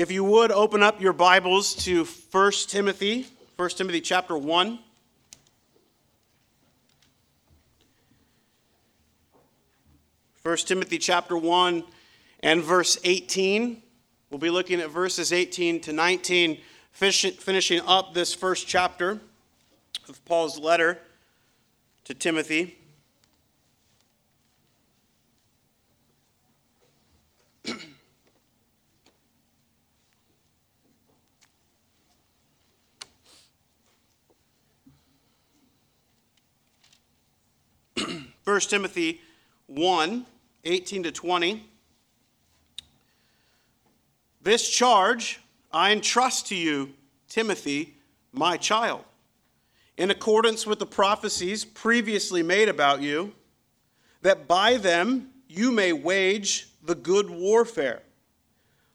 If you would open up your Bibles to 1 Timothy, 1 Timothy chapter 1. First Timothy chapter 1 and verse 18. We'll be looking at verses 18 to 19, finishing up this first chapter of Paul's letter to Timothy. First Timothy 1 18 to 20. This charge I entrust to you, Timothy, my child, in accordance with the prophecies previously made about you, that by them you may wage the good warfare,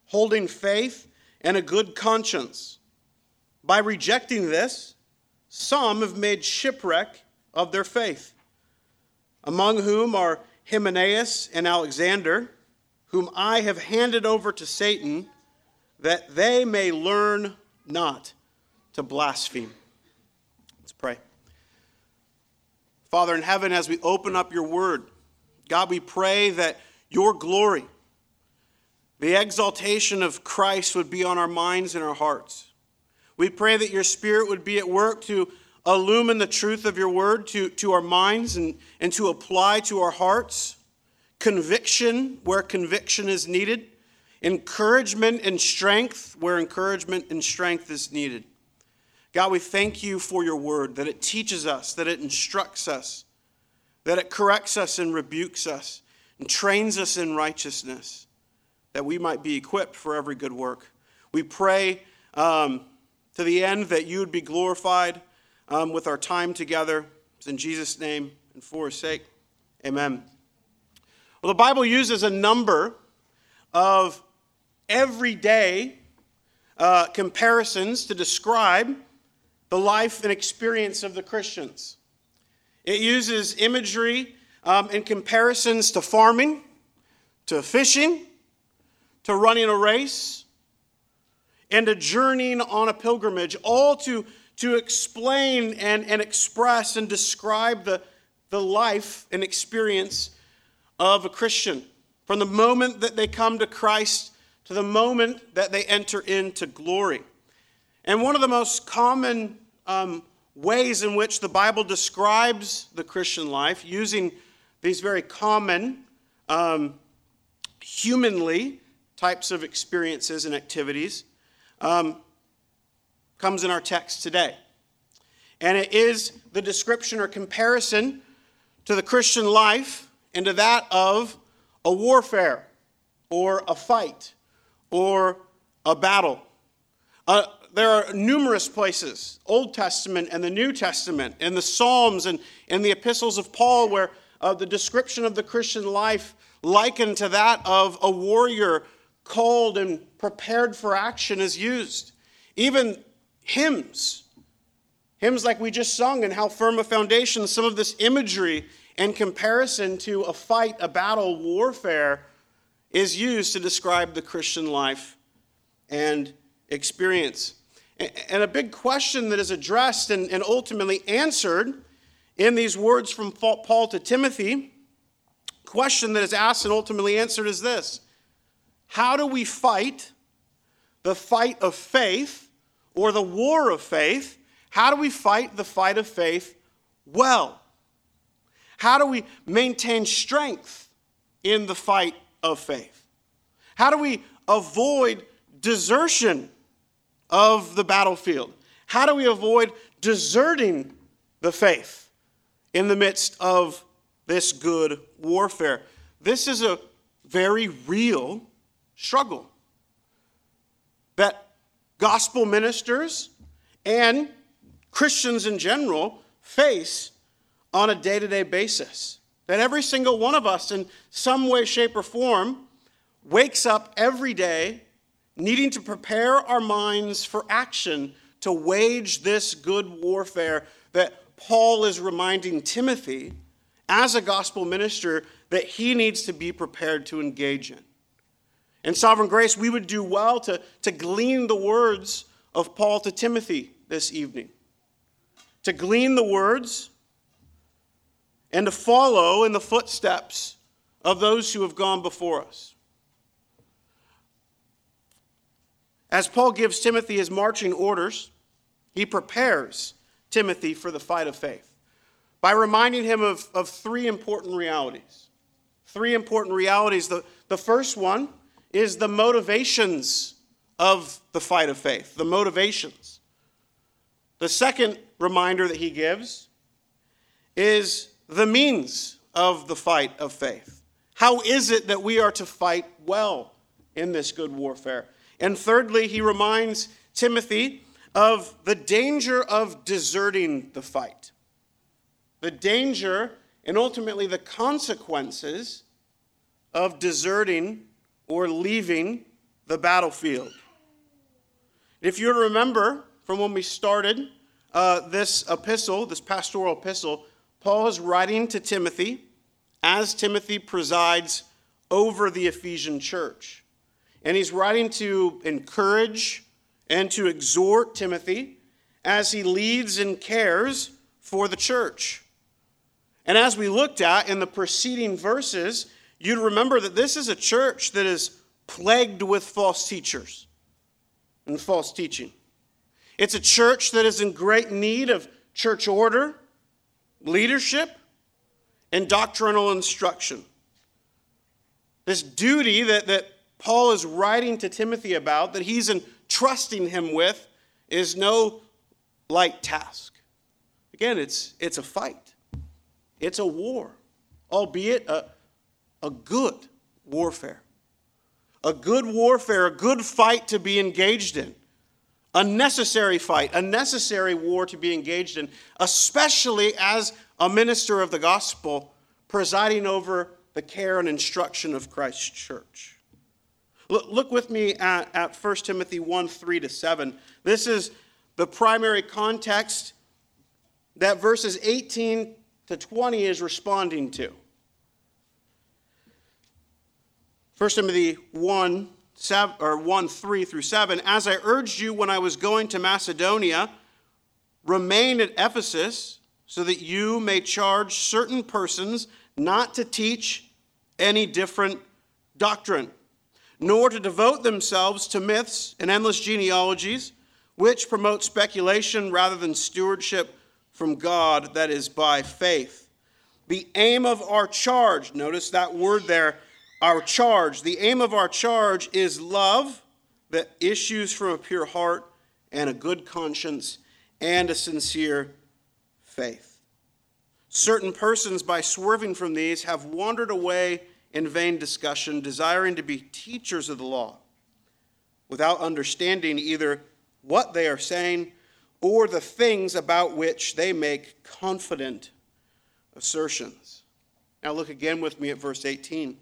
holding faith and a good conscience. By rejecting this, some have made shipwreck of their faith, among whom are Hymenaeus and Alexander, whom I have handed over to Satan, that they may learn not to blaspheme. Let's pray. Father in heaven, as we open up your word, God, we pray that your glory, the exaltation of Christ would be on our minds and our hearts. We pray that your spirit would be at work to illumine the truth of your word to, to our minds and, and to apply to our hearts, conviction where conviction is needed, encouragement and strength where encouragement and strength is needed. God, we thank you for your word, that it teaches us, that it instructs us, that it corrects us and rebukes us, and trains us in righteousness, that we might be equipped for every good work. We pray um, to the end that you would be glorified um, with our time together. It's in Jesus' name and for his sake. Amen. Well, the Bible uses a number of everyday uh, comparisons to describe the life and experience of the Christians. It uses imagery um, and comparisons to farming, to fishing, to running a race, and to journeying on a pilgrimage, all to to explain and, and express and describe the, the life and experience of a Christian. From the moment that they come to Christ to the moment that they enter into glory. And one of the most common um, ways in which the Bible describes the Christian life, using these very common, um, humanly types of experiences and activities, um, comes in our text today. And it is the description or comparison to the Christian life and to that of a warfare or a fight or a battle. Uh, there are numerous places, Old Testament and the New Testament, and the Psalms and, and the epistles of Paul, where uh, the description of the Christian life likened to that of a warrior called and prepared for action is used. Even hymns. Hymns like we just sung, and how firm a foundation, some of this imagery and comparison to a fight, a battle, warfare is used to describe the Christian life and experience. And a big question that is addressed and, ultimately answered in these words from Paul to Timothy, question that is asked and ultimately answered is this How do we fight the fight of faith or the war of faith, how do we fight the fight of faith well? How do we maintain strength in the fight of faith? How do we avoid desertion of the battlefield? How do we avoid deserting the faith in the midst of this good warfare? This is a very real struggle that gospel ministers and Christians in general face on a day to day basis. That every single one of us, in some way, shape, or form, wakes up every day needing to prepare our minds for action to wage this good warfare that Paul is reminding Timothy as a gospel minister that he needs to be prepared to engage in. In sovereign grace, we would do well to, to glean the words of Paul to Timothy this evening. To glean the words and to follow in the footsteps of those who have gone before us. As Paul gives Timothy his marching orders, he prepares Timothy for the fight of faith by reminding him of, of three important realities. Three important realities. The, the first one is the motivations of the fight of faith, the motivations. The second reminder that he gives is the means of the fight of faith. How is it that we are to fight well in this good warfare? And thirdly, he reminds Timothy of the danger of deserting the fight, the danger and ultimately the consequences of deserting or leaving the battlefield. If you remember from when we started uh, this epistle, this pastoral epistle, Paul is writing to Timothy as Timothy presides over the Ephesian church. And he's writing to encourage and to exhort Timothy as he leads and cares for the church. And as we looked at in the preceding verses, you'd remember that this is a church that is plagued with false teachers and false teaching. It's a church that is in great need of church order, leadership, and doctrinal instruction. This duty that, that Paul is writing to Timothy about, that he's entrusting him with, is no light task. Again, it's, it's a fight, it's a war, albeit a, a good warfare. A good warfare, a good fight to be engaged in. A necessary fight, a necessary war to be engaged in, especially as a minister of the gospel presiding over the care and instruction of Christ's church. Look, look with me at, at 1 Timothy 1 3 to 7. This is the primary context that verses 18 to 20 is responding to. 1 Timothy 1, 7, or 1 3 through 7. As I urged you when I was going to Macedonia, remain at Ephesus so that you may charge certain persons not to teach any different doctrine nor to devote themselves to myths and endless genealogies, which promote speculation rather than stewardship from God that is by faith. The aim of our charge, notice that word there, our charge. The aim of our charge is love that issues from a pure heart and a good conscience and a sincere faith. Certain persons, by swerving from these, have wandered away in vain discussion, desiring to be teachers of the law, without understanding either what they are saying or the things about which they make confident assertions. Now, look again with me at verse 18.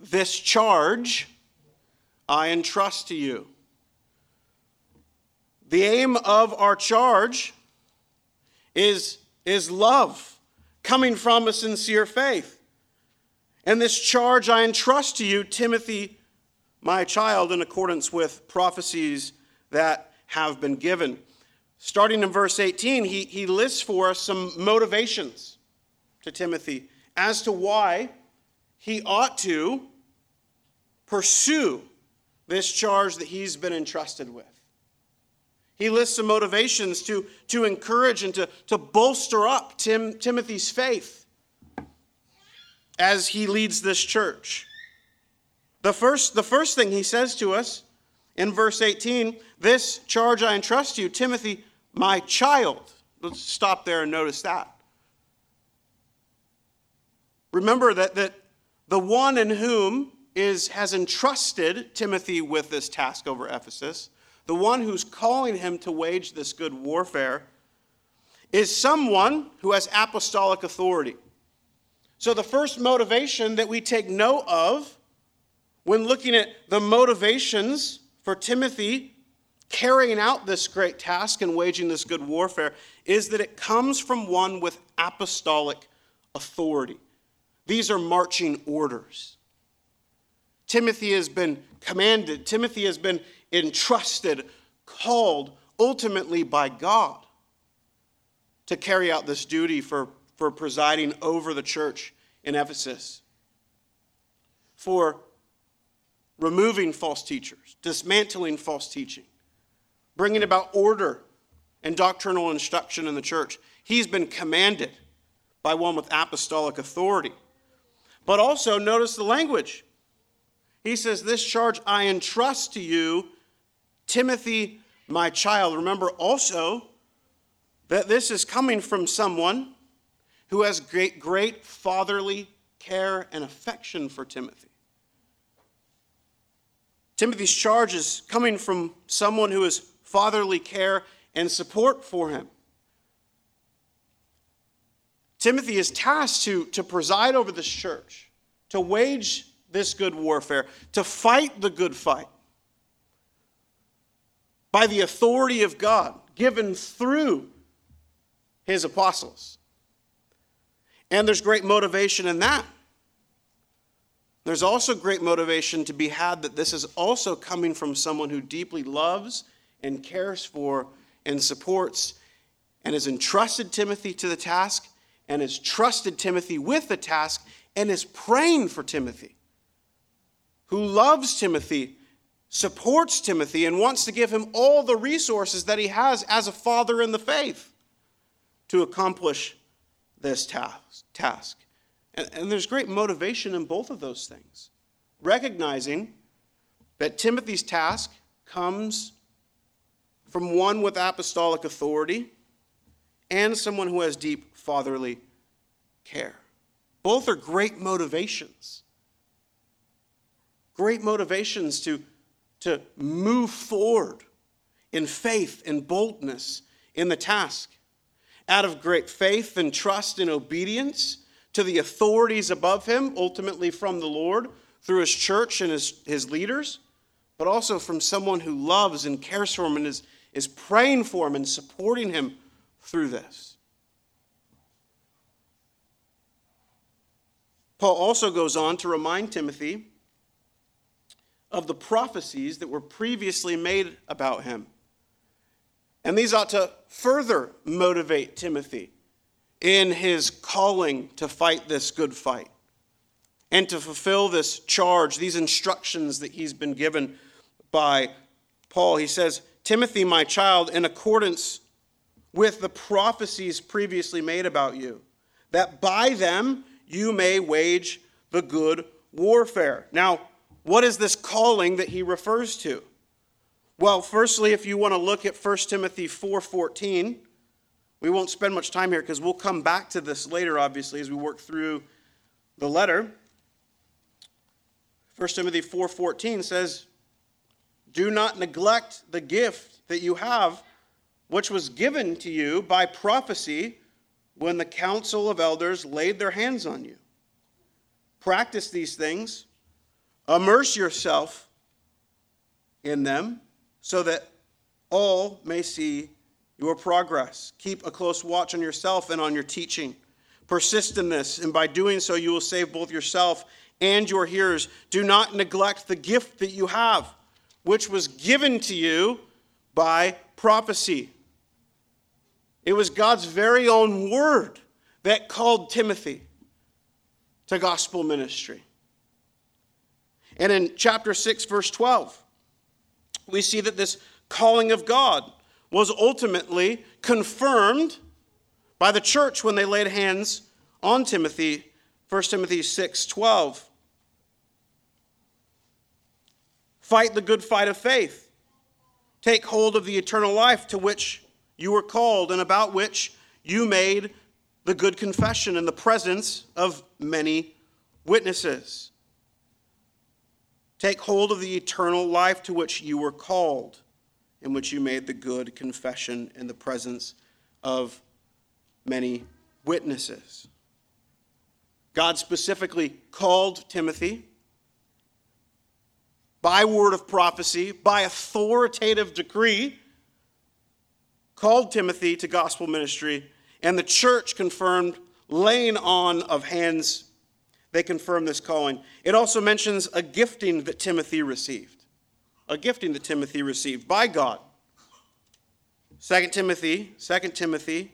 This charge I entrust to you. The aim of our charge is, is love coming from a sincere faith. And this charge I entrust to you, Timothy, my child, in accordance with prophecies that have been given. Starting in verse 18, he, he lists for us some motivations to Timothy as to why he ought to pursue this charge that he's been entrusted with. He lists some motivations to, to encourage and to, to bolster up Tim, Timothy's faith as he leads this church. The first, the first thing he says to us in verse 18 this charge I entrust you, Timothy, my child. Let's stop there and notice that. Remember that, that the one in whom is, has entrusted Timothy with this task over Ephesus, the one who's calling him to wage this good warfare, is someone who has apostolic authority. So, the first motivation that we take note of when looking at the motivations for Timothy carrying out this great task and waging this good warfare is that it comes from one with apostolic authority. These are marching orders. Timothy has been commanded, Timothy has been entrusted, called ultimately by God to carry out this duty for, for presiding over the church in Ephesus, for removing false teachers, dismantling false teaching, bringing about order and doctrinal instruction in the church. He's been commanded by one with apostolic authority. But also, notice the language. He says, This charge I entrust to you, Timothy, my child. Remember also that this is coming from someone who has great, great fatherly care and affection for Timothy. Timothy's charge is coming from someone who has fatherly care and support for him. Timothy is tasked to, to preside over this church, to wage this good warfare, to fight the good fight by the authority of God given through his apostles. And there's great motivation in that. There's also great motivation to be had that this is also coming from someone who deeply loves and cares for and supports and has entrusted Timothy to the task and has trusted Timothy with the task and is praying for Timothy, who loves Timothy, supports Timothy, and wants to give him all the resources that he has as a father in the faith to accomplish this task. And, there's great motivation in both of those things. Recognizing that Timothy's task comes from one with apostolic authority and someone who has deep fatherly care. Both are great motivations. Great motivations to, to move forward in faith and boldness in the task. Out of great faith and trust and obedience to the authorities above him, ultimately from the Lord through his church and his, his leaders, but also from someone who loves and cares for him and is, is praying for him and supporting him through this. Paul also goes on to remind Timothy of the prophecies that were previously made about him. And these ought to further motivate Timothy in his calling to fight this good fight and to fulfill this charge, these instructions that he's been given by Paul. He says, Timothy, my child, in accordance with the prophecies previously made about you, that by them you may wage the good warfare. Now, what is this calling that he refers to? Well, firstly, if you want to look at 1 Timothy 4:14, we won't spend much time here because we'll come back to this later, obviously, as we work through the letter. 1 Timothy 4:14 says, "Do not neglect the gift that you have, which was given to you by prophecy when the council of elders laid their hands on you. Practice these things, immerse yourself in them, so that all may see your progress. Keep a close watch on yourself and on your teaching. Persist in this, and by doing so, you will save both yourself and your hearers. Do not neglect the gift that you have, which was given to you by prophecy. It was God's very own word that called Timothy to gospel ministry. And in chapter 6, verse 12, we see that this calling of God was ultimately confirmed by the church when they laid hands on Timothy, 1 Timothy 6 12. Fight the good fight of faith. Take hold of the eternal life to which you were called and about which you made the good confession in the presence of many witnesses. Take hold of the eternal life to which you were called in which you made the good confession in the presence of many witnesses. God specifically called Timothy by word of prophecy, by authoritative decree, called Timothy to gospel ministry, and the church confirmed laying on of hands they confirm this calling. It also mentions a gifting that Timothy received. A gifting that Timothy received by God. 2 Timothy, 2 Timothy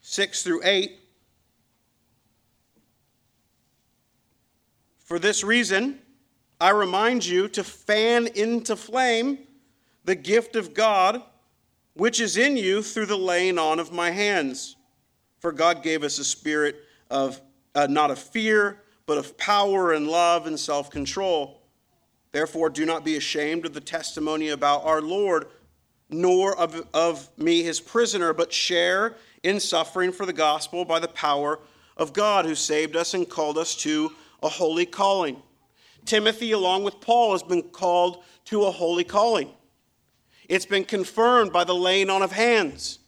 6 through 8. For this reason, I remind you to fan into flame the gift of God which is in you through the laying on of my hands. For God gave us a spirit of uh, not of fear, but of power and love and self control. Therefore, do not be ashamed of the testimony about our Lord, nor of, of me, his prisoner, but share in suffering for the gospel by the power of God, who saved us and called us to a holy calling. Timothy, along with Paul, has been called to a holy calling. It's been confirmed by the laying on of hands.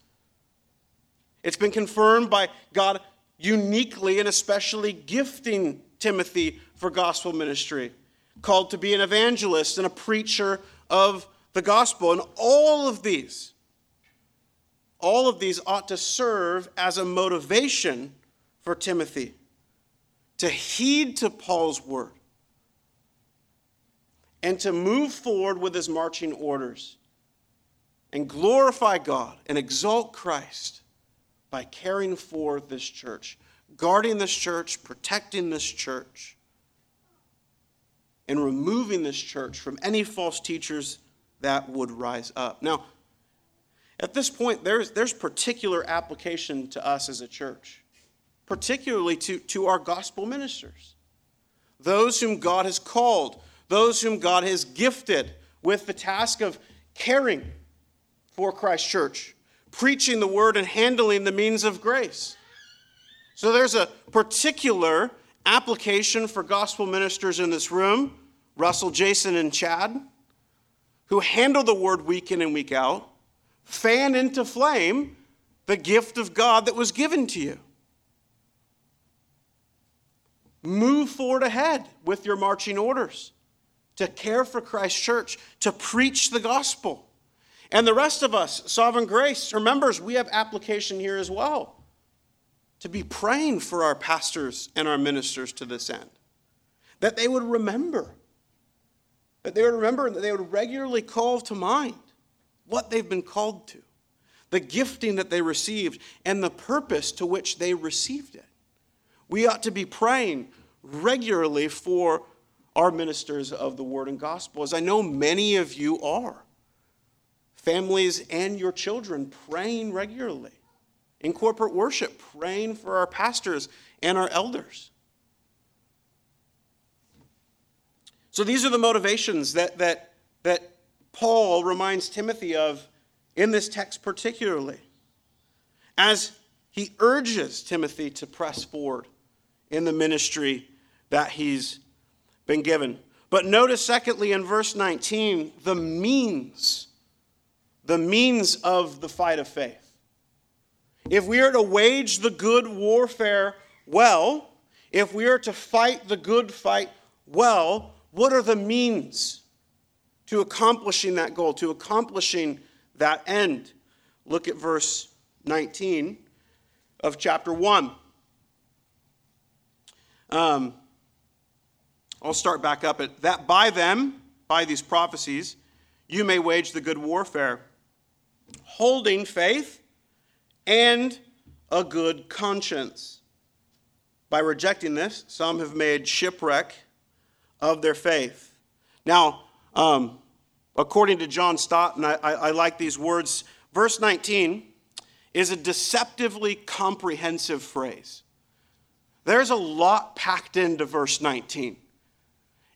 It's been confirmed by God uniquely and especially gifting Timothy for gospel ministry, called to be an evangelist and a preacher of the gospel. And all of these, all of these ought to serve as a motivation for Timothy to heed to Paul's word and to move forward with his marching orders and glorify God and exalt Christ by caring for this church, guarding this church, protecting this church, and removing this church from any false teachers that would rise up. Now, at this point, there's, there's particular application to us as a church, particularly to, to our gospel ministers, those whom God has called, those whom God has gifted with the task of caring for Christ Church, preaching the word and handling the means of grace. So there's a particular application for gospel ministers in this room Russell, Jason, and Chad, who handle the word week in and week out, fan into flame the gift of God that was given to you. Move forward ahead with your marching orders to care for Christ's church, to preach the gospel. And the rest of us, Sovereign Grace, remembers we have application here as well to be praying for our pastors and our ministers to this end. That they would remember, that they would remember and that they would regularly call to mind what they've been called to, the gifting that they received, and the purpose to which they received it. We ought to be praying regularly for our ministers of the word and gospel, as I know many of you are families and your children praying regularly, in corporate worship, praying for our pastors and our elders. So these are the motivations that, that, that Paul reminds Timothy of in this text, particularly, as he urges Timothy to press forward in the ministry that he's been given. But notice, secondly, in verse 19, the means the means of the fight of faith. If we are to wage the good warfare well, if we are to fight the good fight well, what are the means to accomplishing that goal, to accomplishing that end? Look at verse 19 of chapter 1. Um, I'll start back up at that by them, by these prophecies, you may wage the good warfare holding faith and a good conscience. By rejecting this, some have made shipwreck of their faith. Now, um, according to John Stott, and I, I, I like these words, verse 19 is a deceptively comprehensive phrase. There's a lot packed into verse 19.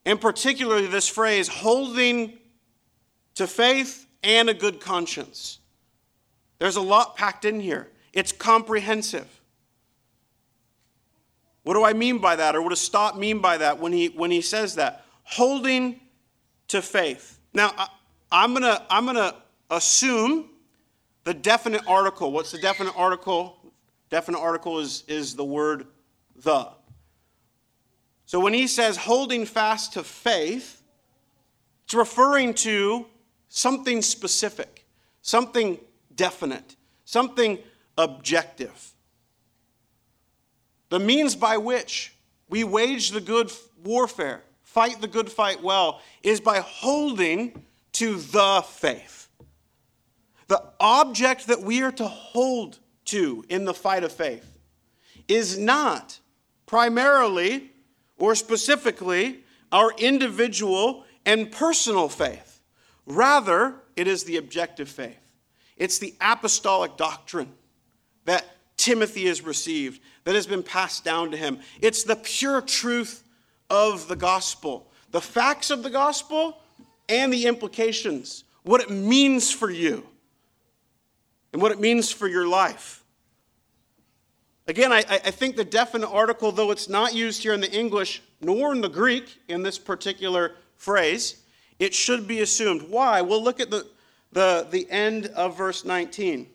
And particularly this phrase, holding to faith and a good conscience. There's a lot packed in here. It's comprehensive. What do I mean by that? Or what does Stott mean by that when he, when he says that? Holding to faith. Now, I, am going to I'm going to assume the definite article. What's the definite article? Definite article is, is the word the. So when he says holding fast to faith, it's referring to something specific, something definite, something objective. The means by which we wage the good warfare, fight the good fight well, is by holding to the faith. The object that we are to hold to in the fight of faith is not primarily or specifically our individual and personal faith. Rather, it is the objective faith. It's the apostolic doctrine that Timothy has received, that has been passed down to him. It's the pure truth of the gospel, the facts of the gospel, and the implications, what it means for you, and what it means for your life. Again, I, I, think the definite article, though it's not used here in the English nor in the Greek in this particular phrase, it should be assumed. Why? We'll look at the, the, the end of verse 19.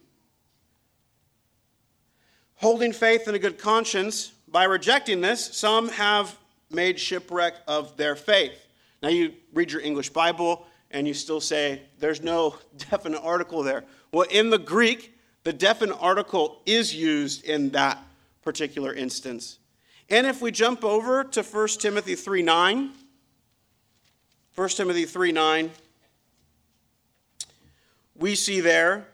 Holding faith and a good conscience, by rejecting this, some have made shipwreck of their faith. Now, you read your English Bible and you still say there's no definite article there. Well, in the Greek, the definite article is used in that particular instance. And if we jump over to 1 Timothy 3 9, 1 Timothy 3 9, we see there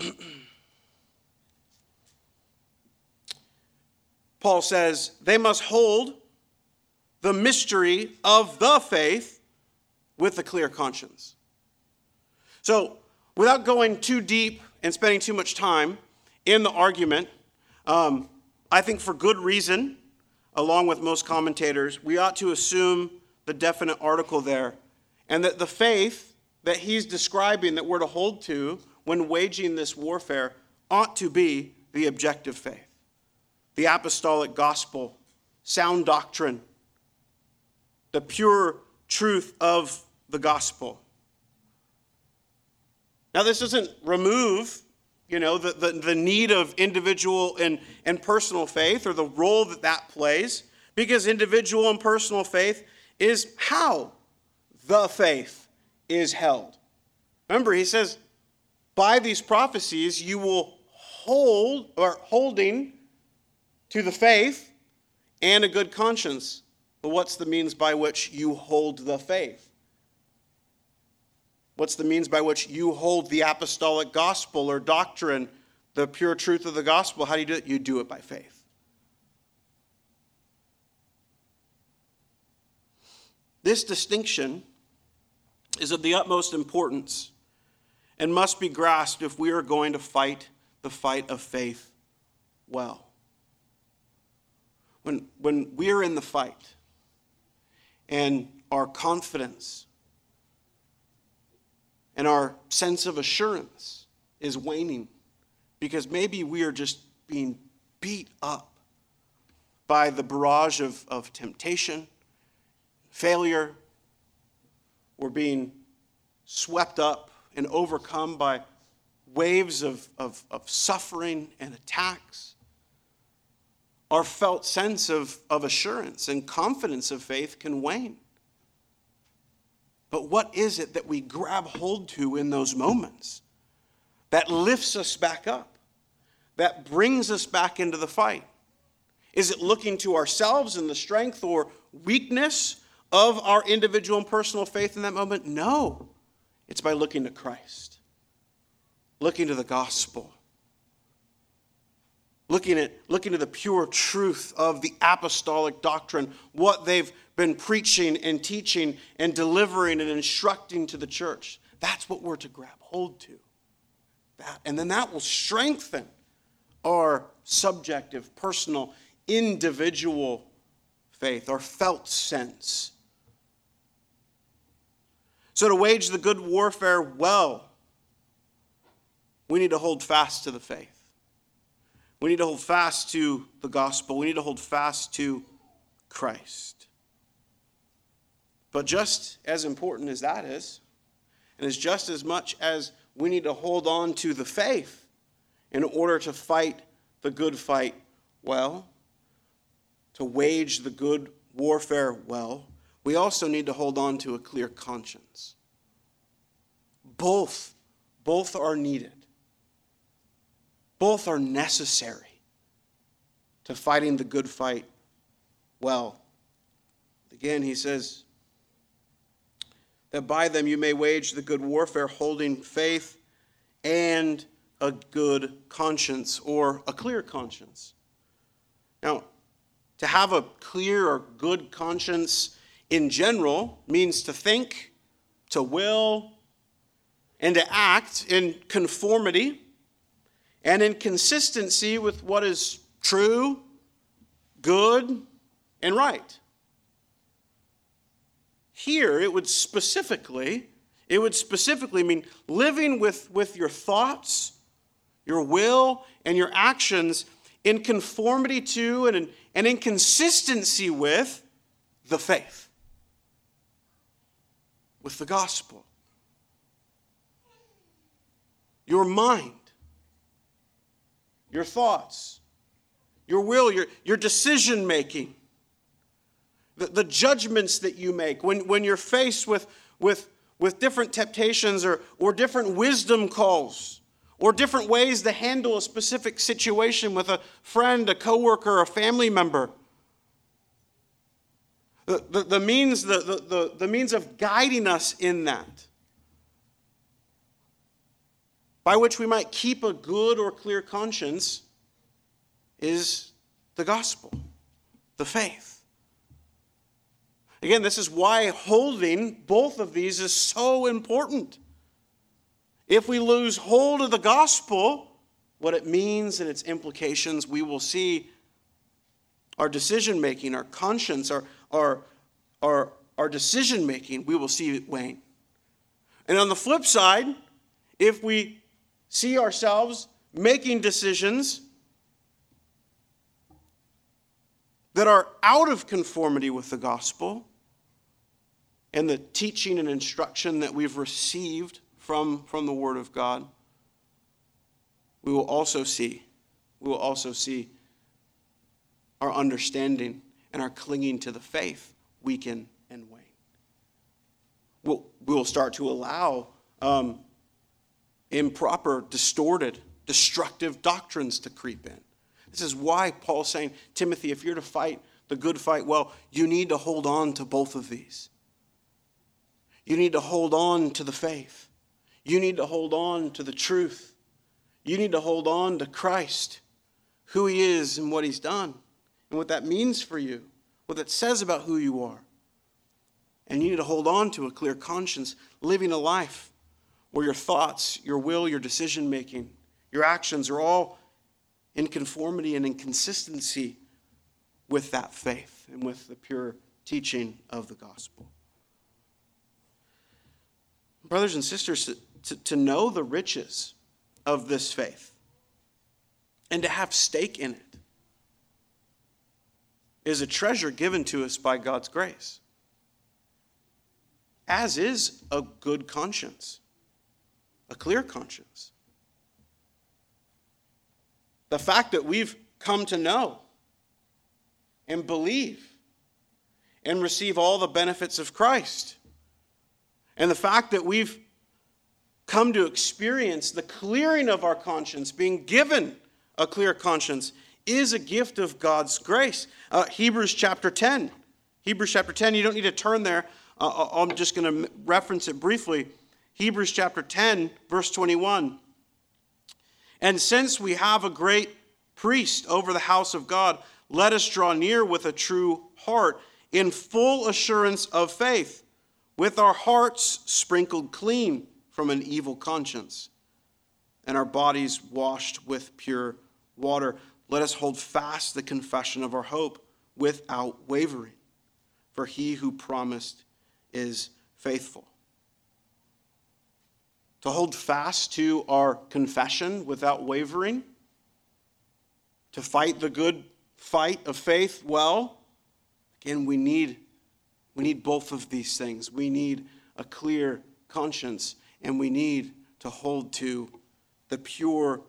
Paul says, they must hold the mystery of the faith with a clear conscience. So, without going too deep and spending too much time in the argument, um, I think for good reason, along with most commentators, we ought to assume the definite article there, and that the faith that he's describing that we're to hold to when waging this warfare ought to be the objective faith, the apostolic gospel, sound doctrine, the pure truth of the gospel. Now, this doesn't remove, you know, the, the, the, need of individual and, and personal faith or the role that that plays, because individual and personal faith is how the faith is held. Remember, he says, by these prophecies, you will hold, or holding to the faith and a good conscience. But what's the means by which you hold the faith? What's the means by which you hold the apostolic gospel or doctrine, the pure truth of the gospel? How do you do it? You do it by faith. This distinction is of the utmost importance and must be grasped if we are going to fight the fight of faith well. When, when we're in the fight and our confidence and our sense of assurance is waning because maybe we are just being beat up by the barrage of, of temptation, failure. We're being swept up and overcome by waves of, of, of suffering and attacks. Our felt sense of, of assurance and confidence of faith can wane. But what is it that we grab hold to in those moments that lifts us back up, that brings us back into the fight? Is it looking to ourselves and the strength or weakness of our individual and personal faith in that moment? No. It's by looking to Christ, looking to the gospel, looking at looking to the pure truth of the apostolic doctrine, what they've been preaching and teaching and delivering and instructing to the church. That's what we're to grab hold to. That, and then that will strengthen our subjective, personal, individual faith, our felt sense. So, to wage the good warfare well, we need to hold fast to the faith. We need to hold fast to the gospel. We need to hold fast to Christ. But just as important as that is, and as just as much as we need to hold on to the faith in order to fight the good fight well, to wage the good warfare well, we also need to hold on to a clear conscience. Both, both are needed. Both are necessary to fighting the good fight well. Again, he says that by them you may wage the good warfare, holding faith and a good conscience or a clear conscience. Now, to have a clear or good conscience in general means to think, to will, and to act in conformity and in consistency with what is true, good, and right. Here, it would specifically, it would specifically mean living with, with your thoughts, your will, and your actions in conformity to and in, and in consistency with the faith, with the gospel. Your mind, your thoughts, your will, your, your decision making, the, the judgments that you make when, when you're faced with, with, with different temptations or, or different wisdom calls or different ways to handle a specific situation with a friend, a coworker, a family member. The, the, the means, the, the, the means of guiding us in that, by which we might keep a good or clear conscience, is the gospel, the faith. Again, this is why holding both of these is so important. If we lose hold of the gospel, what it means and its implications, we will see our decision making, our conscience, our, our, our, our decision making, we will see it wane. And on the flip side, if we see ourselves making decisions that are out of conformity with the gospel and the teaching and instruction that we've received from, from the Word of God, we will also see, we will also see our understanding and our clinging to the faith weaken and wane. We'll, we will start to allow um, improper, distorted, destructive doctrines to creep in. This is why Paul's saying, Timothy, if you're to fight the good fight well, you need to hold on to both of these. You need to hold on to the faith. You need to hold on to the truth. You need to hold on to Christ, who He is and what He's done, and what that means for you, what that says about who you are. And you need to hold on to a clear conscience, living a life where your thoughts, your will, your decision making, your actions are all in conformity and in consistency with that faith and with the pure teaching of the gospel. Brothers and sisters, to, to know the riches of this faith and to have stake in it is a treasure given to us by God's grace, as is a good conscience, a clear conscience. The fact that we've come to know and believe and receive all the benefits of Christ, and the fact that we've come to experience the clearing of our conscience, being given a clear conscience, is a gift of God's grace. Uh, Hebrews chapter 10. Hebrews chapter 10, you don't need to turn there. Uh, uh I'm just going to reference it briefly. Hebrews chapter 10, verse 21. And since we have a great priest over the house of God, let us draw near with a true heart in full assurance of faith, with our hearts sprinkled clean from an evil conscience, and our bodies washed with pure water. Let us hold fast the confession of our hope without wavering, for he who promised is faithful. To hold fast to our confession without wavering, to fight the good fight of faith well, again, we need, we need both of these things. We need a clear conscience and we need to hold to the pure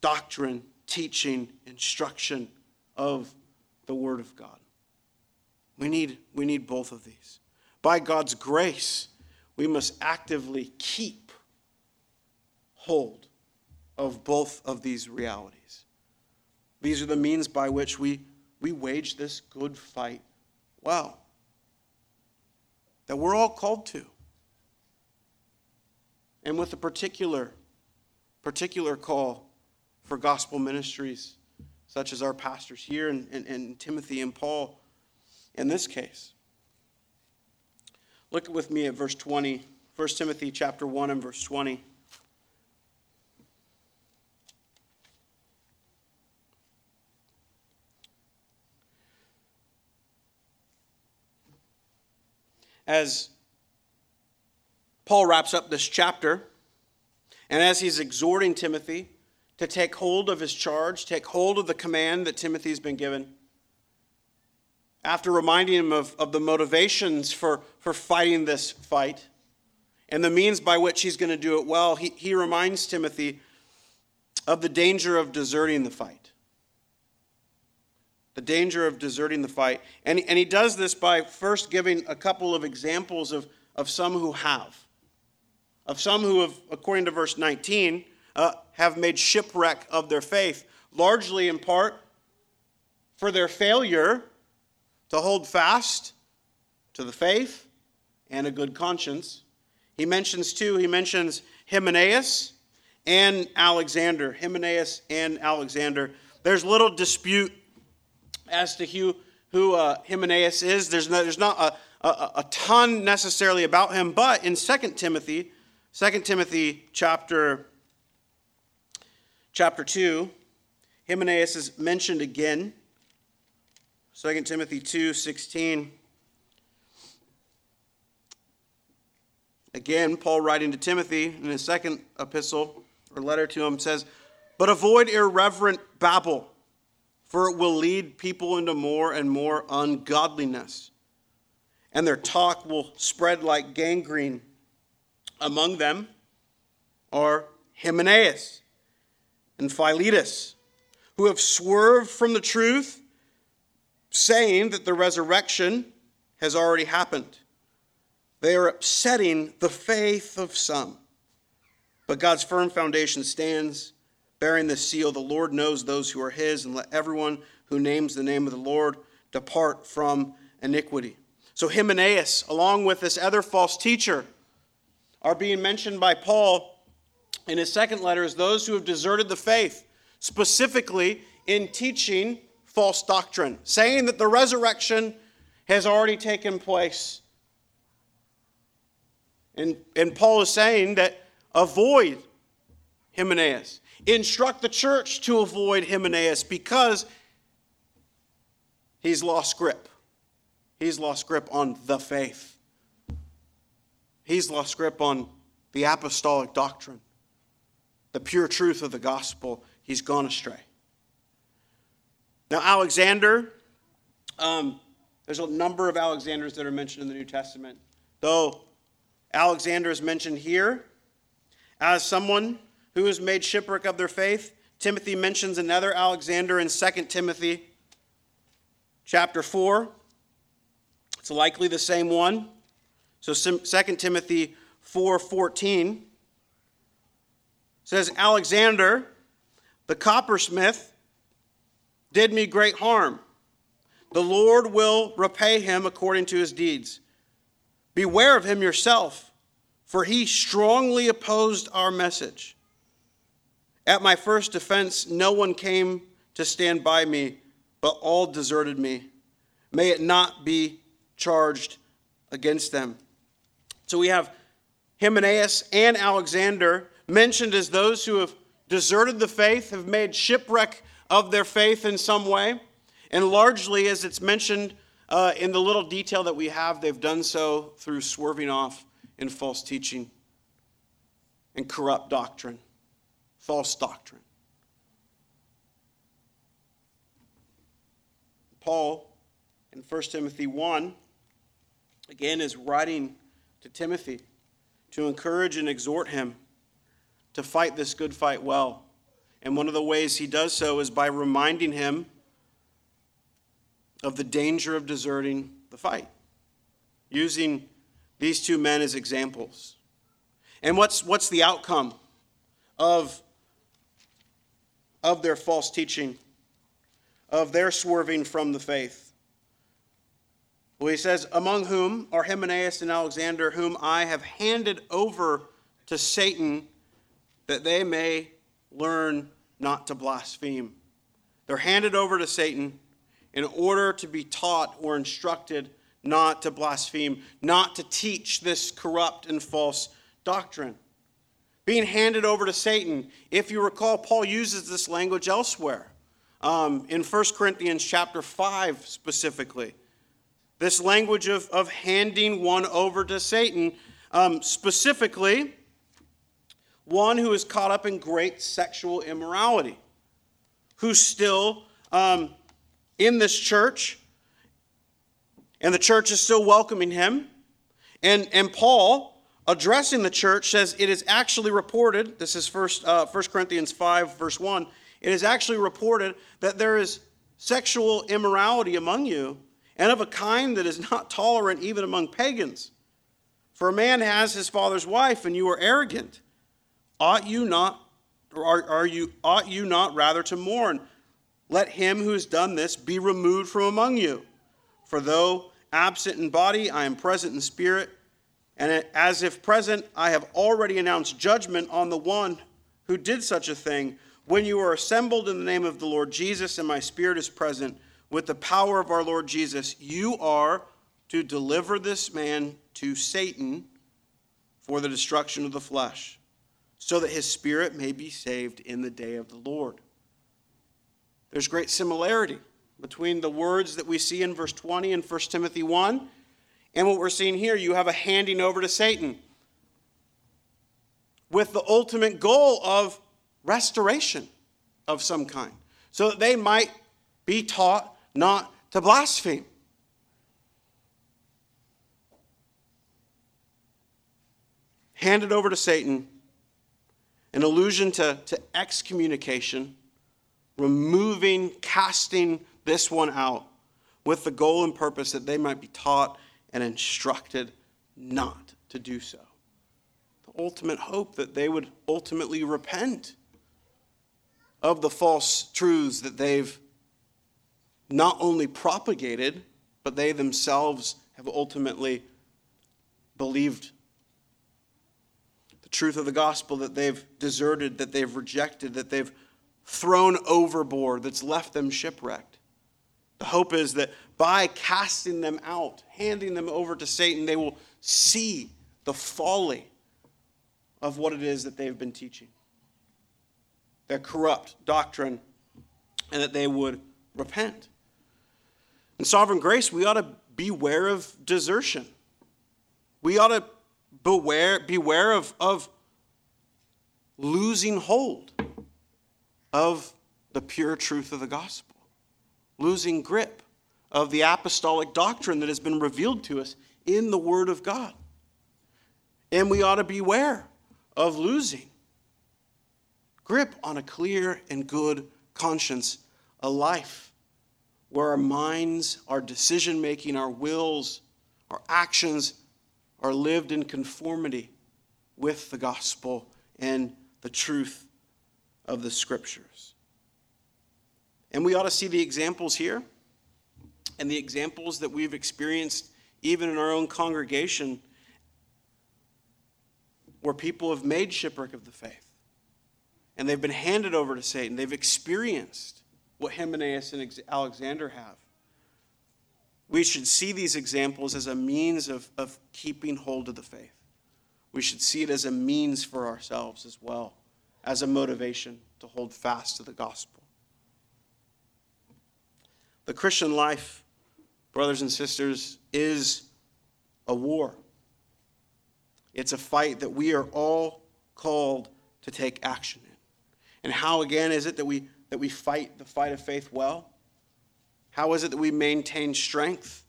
doctrine, teaching, instruction of the Word of God. We need, we need both of these. By God's grace, we must actively keep hold of both of these realities These are the means by which we, we wage this good fight well, that we're all called to. And with a particular, particular call for gospel ministries, such as our pastors here and, and, and Timothy and Paul in this case. Look with me at verse 20, 1 Timothy chapter 1 and verse 20. As Paul wraps up this chapter, and as he's exhorting Timothy to take hold of his charge, take hold of the command that Timothy's been given, after reminding him of, of the motivations for, for fighting this fight and the means by which he's going to do it well, he, he reminds Timothy of the danger of deserting the fight. The danger of deserting the fight. And, and he does this by first giving a couple of examples of, of some who have. Of some who have, according to verse 19, uh, have made shipwreck of their faith, largely in part for their failure to hold fast to the faith and a good conscience. He mentions two, he mentions Hymenaeus and Alexander. Hymenaeus and Alexander. There's little dispute as to who, who uh, Hymenaeus is. There's, no, there's not a, a, a ton necessarily about him, but in 2 Timothy, 2 Timothy chapter, chapter 2, Hymenaeus is mentioned again. 2 Timothy 2 16. Again, Paul writing to Timothy in his second epistle or letter to him says, But avoid irreverent babble, for it will lead people into more and more ungodliness. And their talk will spread like gangrene. Among them are Hymenaeus and Philetus, who have swerved from the truth saying that the resurrection has already happened. They are upsetting the faith of some. But God's firm foundation stands, bearing the seal. The Lord knows those who are his, and let everyone who names the name of the Lord depart from iniquity. So Hymenaeus, along with this other false teacher, are being mentioned by Paul in his second letter is those who have deserted the faith, specifically in teaching false doctrine, saying that the resurrection has already taken place. And, and Paul is saying that avoid Hymenaeus. Instruct the church to avoid Hymenaeus because he's lost grip. He's lost grip on the faith. He's lost grip on the apostolic doctrine, the pure truth of the gospel. He's gone astray. Now, Alexander, um, there's a number of Alexanders that are mentioned in the New Testament. Though Alexander is mentioned here as someone who has made shipwreck of their faith, Timothy mentions another Alexander in 2 Timothy chapter 4. It's likely the same one. So 2 Timothy 4:14 says Alexander the coppersmith did me great harm. The Lord will repay him according to his deeds. Beware of him yourself, for he strongly opposed our message. At my first defense, no one came to stand by me, but all deserted me. May it not be charged against them. So we have Hymenaeus and Alexander mentioned as those who have deserted the faith, have made shipwreck of their faith in some way. And largely, as it's mentioned uh, in the little detail that we have, they've done so through swerving off in false teaching and corrupt doctrine, false doctrine. Paul in 1 Timothy 1, again, is writing to Timothy to encourage and exhort him to fight this good fight well and one of the ways he does so is by reminding him of the danger of deserting the fight, using these two men as examples. And what's, what's the outcome of, of their false teaching? of their swerving from the faith. Well, he says, Among whom are Hymenaeus and Alexander, whom I have handed over to Satan that they may learn not to blaspheme. They're handed over to Satan in order to be taught or instructed not to blaspheme, not to teach this corrupt and false doctrine. Being handed over to Satan, if you recall, Paul uses this language elsewhere. Um, in 1 Corinthians chapter 5 specifically. This language of, of handing one over to Satan, um, specifically, one who is caught up in great sexual immorality, who's still um, in this church, and the church is still welcoming him. And, and Paul, addressing the church, says it is actually reported, this is first, uh, 1 Corinthians 5, verse 1, it is actually reported that there is sexual immorality among you, and of a kind that is not tolerant even among pagans. For a man has his father's wife, and you are arrogant. Ought you not, or are, are you, ought you not rather to mourn? Let him who has done this be removed from among you. For though absent in body, I am present in spirit, and as if present, I have already announced judgment on the one who did such a thing. When you are assembled in the name of the Lord Jesus, and my spirit is present, with the power of our Lord Jesus, you are to deliver this man to Satan for the destruction of the flesh so that his spirit may be saved in the day of the Lord. There's great similarity between the words that we see in verse 20 in 1 Timothy 1 and what we're seeing here. You have a handing over to Satan with the ultimate goal of restoration of some kind, so that they might be taught not to blaspheme. Handed over to Satan an allusion to, to excommunication, removing, casting this one out with the goal and purpose that they might be taught and instructed not to do so. The ultimate hope that they would ultimately repent of the false truths that they've not only propagated, but they themselves have ultimately believed truth of the gospel that they've deserted, that they've rejected, that they've thrown overboard, that's left them shipwrecked. The hope is that by casting them out, handing them over to Satan, they will see the folly of what it is that they've been teaching, their corrupt doctrine, and that they would repent. In sovereign grace, we ought to beware of desertion. We ought to beware, beware of, of losing hold of the pure truth of the gospel, losing grip of the apostolic doctrine that has been revealed to us in the Word of God. And we ought to beware of losing grip on a clear and good conscience, a life where our minds, our decision making, our wills, our actions are lived in conformity with the gospel and the truth of the scriptures. And we ought to see the examples here and the examples that we've experienced even in our own congregation where people have made shipwreck of the faith and they've been handed over to Satan. They've experienced what Hymenaeus and Alexander have. We should see these examples as a means of, of keeping hold of the faith. We should see it as a means for ourselves as well, as a motivation to hold fast to the gospel. The Christian life, brothers and sisters, is a war. It's a fight that we are all called to take action in. And how, again, is it that we, that we fight the fight of faith well? How is it that we maintain strength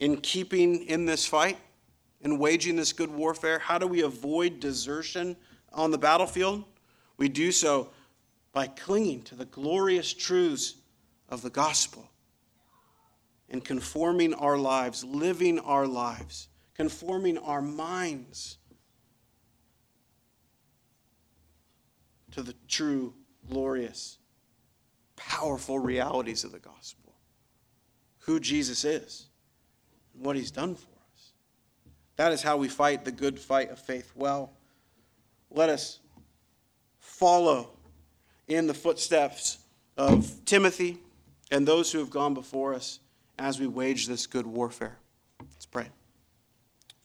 in keeping in this fight and waging this good warfare? How do we avoid desertion on the battlefield? We do so by clinging to the glorious truths of the gospel and conforming our lives, living our lives, conforming our minds to the true, glorious powerful realities of the gospel who Jesus is, and what he's done for us. That is how we fight the good fight of faith well. Let us follow in the footsteps of Timothy and those who have gone before us as we wage this good warfare. Let's pray.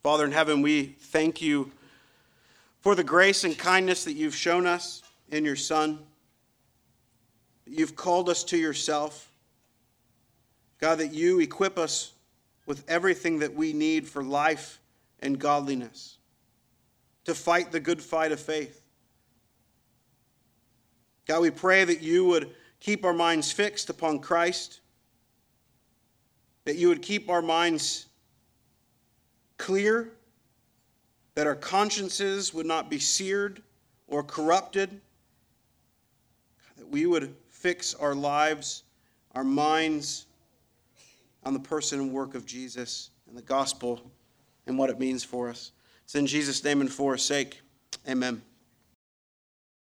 Father in heaven, we thank you for the grace and kindness that you've shown us in your Son. You've called us to yourself. God, that you equip us with everything that we need for life and godliness, to fight the good fight of faith. God, we pray that you would keep our minds fixed upon Christ, that you would keep our minds clear, that our consciences would not be seared or corrupted, that we would fix our lives, our minds on the person and work of Jesus and the gospel and what it means for us. It's in Jesus' name and for his sake. Amen.